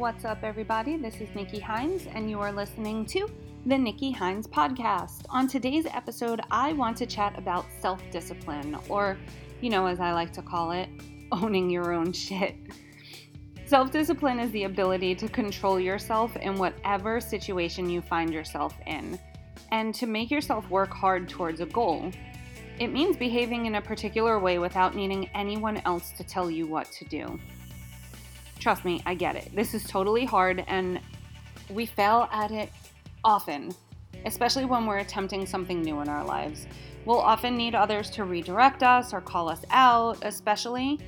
What's up, everybody? This is Nikki Hynes, and you are listening to the Nikki Hynes Podcast. On today's episode, I want to chat about self discipline, or, you know, as I like to call it, owning your own shit. Self discipline is the ability to control yourself in whatever situation you find yourself in, and to make yourself work hard towards a goal. It means behaving in a particular way without needing anyone else to tell you what to do. Trust me, I get it. This is totally hard, and we fail at it often, especially when we're attempting something new in our lives. We'll often need others to redirect us or call us out, especially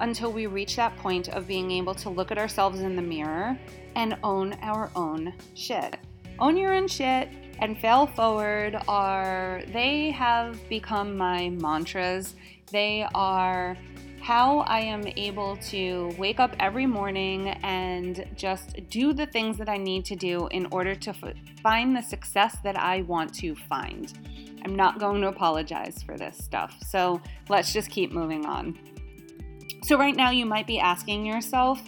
until we reach that point of being able to look at ourselves in the mirror and own our own shit. Own your own shit and fail forward are, they have become my mantras. They are how I am able to wake up every morning and just do the things that I need to do in order to f- find the success that I want to find. I'm not going to apologize for this stuff. So let's just keep moving on. So, right now, you might be asking yourself,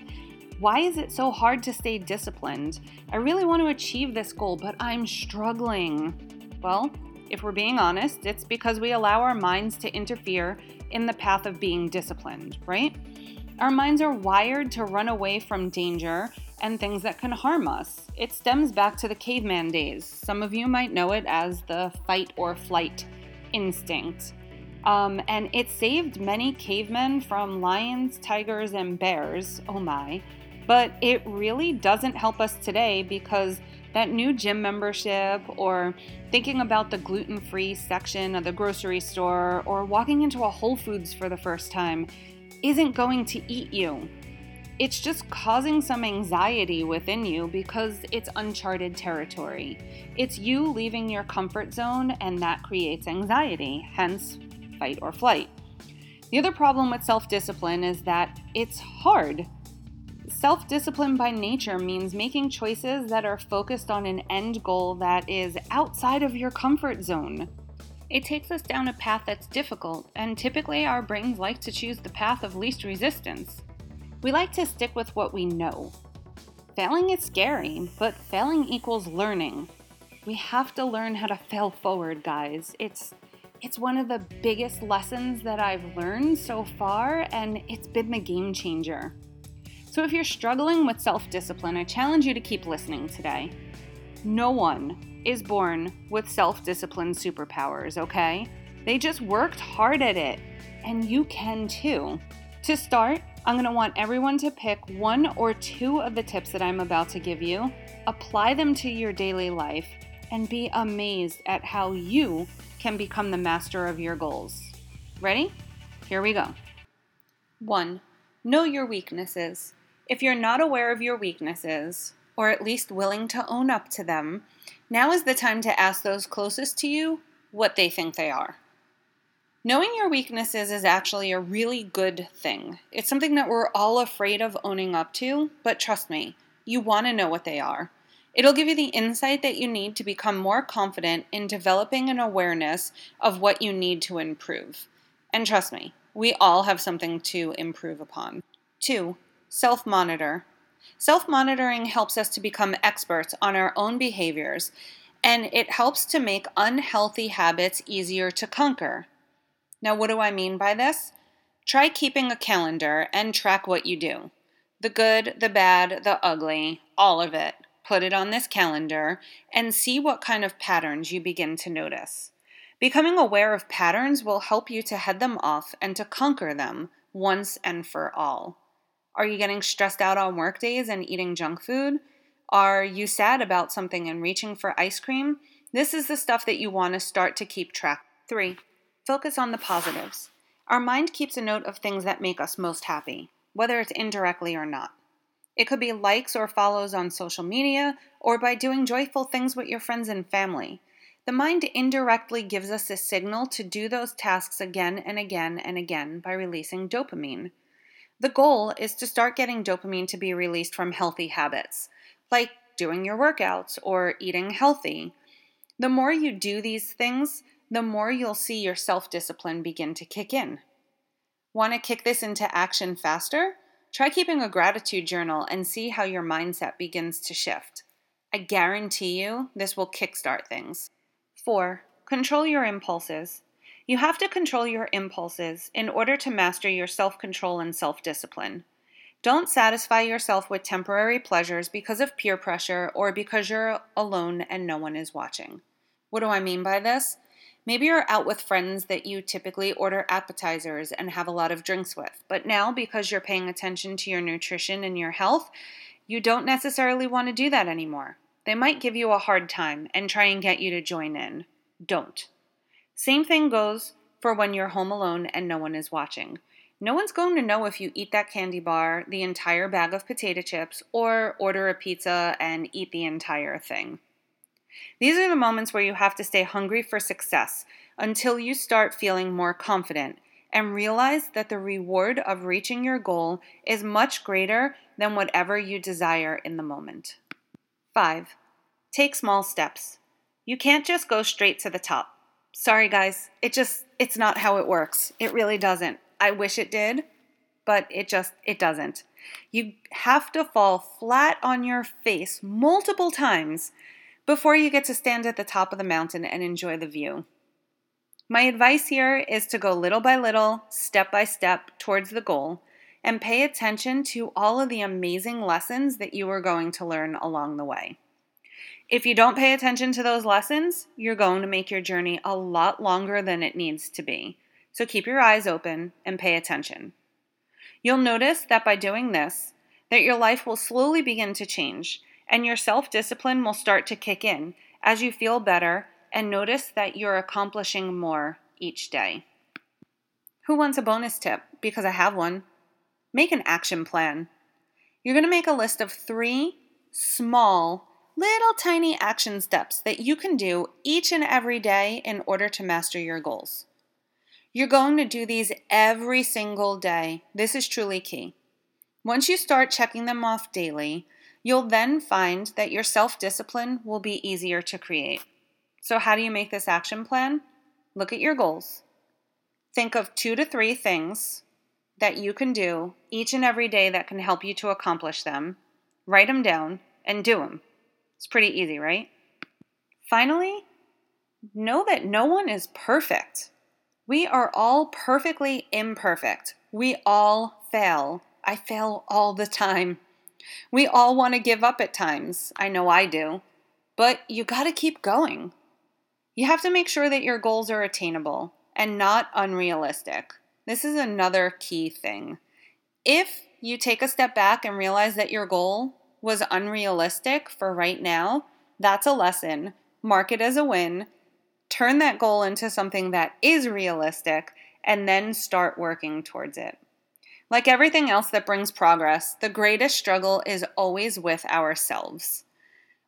why is it so hard to stay disciplined? I really want to achieve this goal, but I'm struggling. Well, if we're being honest, it's because we allow our minds to interfere in the path of being disciplined, right? Our minds are wired to run away from danger and things that can harm us. It stems back to the caveman days. Some of you might know it as the fight or flight instinct. Um, and it saved many cavemen from lions, tigers, and bears. Oh my. But it really doesn't help us today because that new gym membership or thinking about the gluten free section of the grocery store or walking into a Whole Foods for the first time isn't going to eat you. It's just causing some anxiety within you because it's uncharted territory. It's you leaving your comfort zone, and that creates anxiety, hence, fight or flight. The other problem with self discipline is that it's hard Self discipline by nature means making choices that are focused on an end goal that is outside of your comfort zone. It takes us down a path that's difficult, and typically our brains like to choose the path of least resistance. We like to stick with what we know. Failing is scary, but failing equals learning. We have to learn how to fail forward, guys. It's it's one of the biggest lessons that I've learned so far, and it's been the game changer. So, if you're struggling with self discipline, I challenge you to keep listening today. No one is born with self discipline superpowers, okay? They just worked hard at it, and you can too. To start, I'm going to want everyone to pick one or two of the tips that I'm about to give you, apply them to your daily life, and be amazed at how you can become the master of your goals. Ready? Here we go. 1. Know your weaknesses. If you're not aware of your weaknesses, or at least willing to own up to them, now is the time to ask those closest to you what they think they are. Knowing your weaknesses is actually a really good thing. It's something that we're all afraid of owning up to, but trust me, you want to know what they are. It'll give you the insight that you need to become more confident in developing an awareness of what you need to improve. And trust me, we all have something to improve upon. Two, Self monitor. Self monitoring helps us to become experts on our own behaviors, and it helps to make unhealthy habits easier to conquer. Now, what do I mean by this? Try keeping a calendar and track what you do the good, the bad, the ugly, all of it. Put it on this calendar and see what kind of patterns you begin to notice. Becoming aware of patterns will help you to head them off and to conquer them once and for all. Are you getting stressed out on work days and eating junk food? Are you sad about something and reaching for ice cream? This is the stuff that you want to start to keep track. 3. Focus on the positives. Our mind keeps a note of things that make us most happy, whether it's indirectly or not. It could be likes or follows on social media, or by doing joyful things with your friends and family. The mind indirectly gives us a signal to do those tasks again and again and again by releasing dopamine. The goal is to start getting dopamine to be released from healthy habits, like doing your workouts or eating healthy. The more you do these things, the more you'll see your self discipline begin to kick in. Want to kick this into action faster? Try keeping a gratitude journal and see how your mindset begins to shift. I guarantee you this will kickstart things. 4. Control your impulses. You have to control your impulses in order to master your self control and self discipline. Don't satisfy yourself with temporary pleasures because of peer pressure or because you're alone and no one is watching. What do I mean by this? Maybe you're out with friends that you typically order appetizers and have a lot of drinks with, but now because you're paying attention to your nutrition and your health, you don't necessarily want to do that anymore. They might give you a hard time and try and get you to join in. Don't. Same thing goes for when you're home alone and no one is watching. No one's going to know if you eat that candy bar, the entire bag of potato chips, or order a pizza and eat the entire thing. These are the moments where you have to stay hungry for success until you start feeling more confident and realize that the reward of reaching your goal is much greater than whatever you desire in the moment. 5. Take small steps. You can't just go straight to the top. Sorry guys, it just it's not how it works. It really doesn't. I wish it did, but it just it doesn't. You have to fall flat on your face multiple times before you get to stand at the top of the mountain and enjoy the view. My advice here is to go little by little, step by step towards the goal and pay attention to all of the amazing lessons that you are going to learn along the way. If you don't pay attention to those lessons, you're going to make your journey a lot longer than it needs to be. So keep your eyes open and pay attention. You'll notice that by doing this, that your life will slowly begin to change and your self-discipline will start to kick in as you feel better and notice that you're accomplishing more each day. Who wants a bonus tip? Because I have one. Make an action plan. You're going to make a list of 3 small little tiny action steps that you can do each and every day in order to master your goals. You're going to do these every single day. This is truly key. Once you start checking them off daily, you'll then find that your self discipline will be easier to create. So, how do you make this action plan? Look at your goals. Think of two to three things that you can do each and every day that can help you to accomplish them. Write them down and do them. It's pretty easy, right? Finally, know that no one is perfect. We are all perfectly imperfect. We all fail. I fail all the time. We all want to give up at times. I know I do. But you got to keep going. You have to make sure that your goals are attainable and not unrealistic. This is another key thing. If you take a step back and realize that your goal was unrealistic for right now, that's a lesson. Mark it as a win turn that goal into something that is realistic, and then start working towards it. Like everything else that brings progress, the greatest struggle is always with ourselves.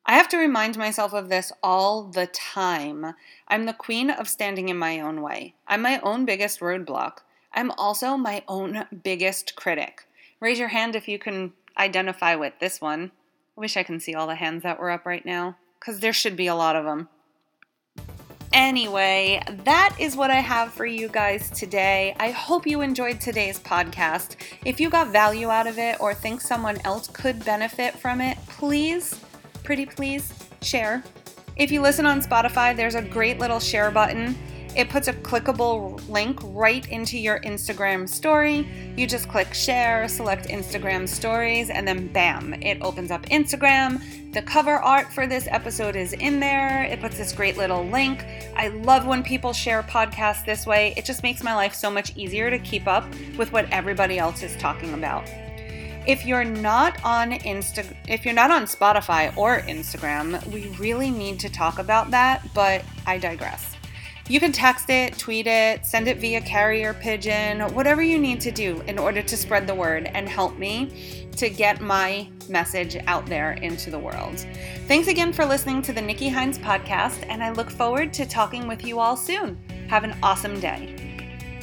I have to remind myself of this all the time. I'm the queen of standing in my own way. I'm my own biggest roadblock. I'm also my own biggest critic. Raise your hand if you can identify with this one. I wish I can see all the hands that were up right now, because there should be a lot of them. Anyway, that is what I have for you guys today. I hope you enjoyed today's podcast. If you got value out of it or think someone else could benefit from it, please, pretty please, share. If you listen on Spotify, there's a great little share button. It puts a clickable link right into your Instagram story. You just click share, select Instagram stories, and then bam, it opens up Instagram. The cover art for this episode is in there. It puts this great little link. I love when people share podcasts this way. It just makes my life so much easier to keep up with what everybody else is talking about. If you're not on Insta if you're not on Spotify or Instagram, we really need to talk about that, but I digress. You can text it, tweet it, send it via carrier pigeon, whatever you need to do in order to spread the word and help me to get my message out there into the world. Thanks again for listening to the Nikki Hynes podcast, and I look forward to talking with you all soon. Have an awesome day.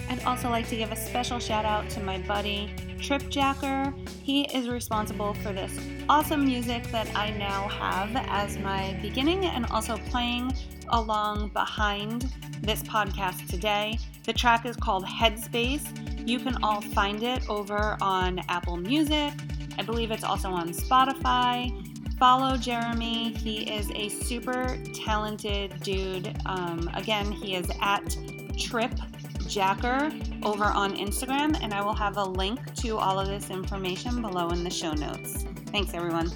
I'd also like to give a special shout out to my buddy Tripjacker. He is responsible for this awesome music that I now have as my beginning and also playing along behind this podcast today. The track is called Headspace You can all find it over on Apple Music. I believe it's also on Spotify. Follow Jeremy. He is a super talented dude. Um, again, he is at Trip Jacker over on Instagram, and I will have a link to all of this information below in the show notes. Thanks, everyone.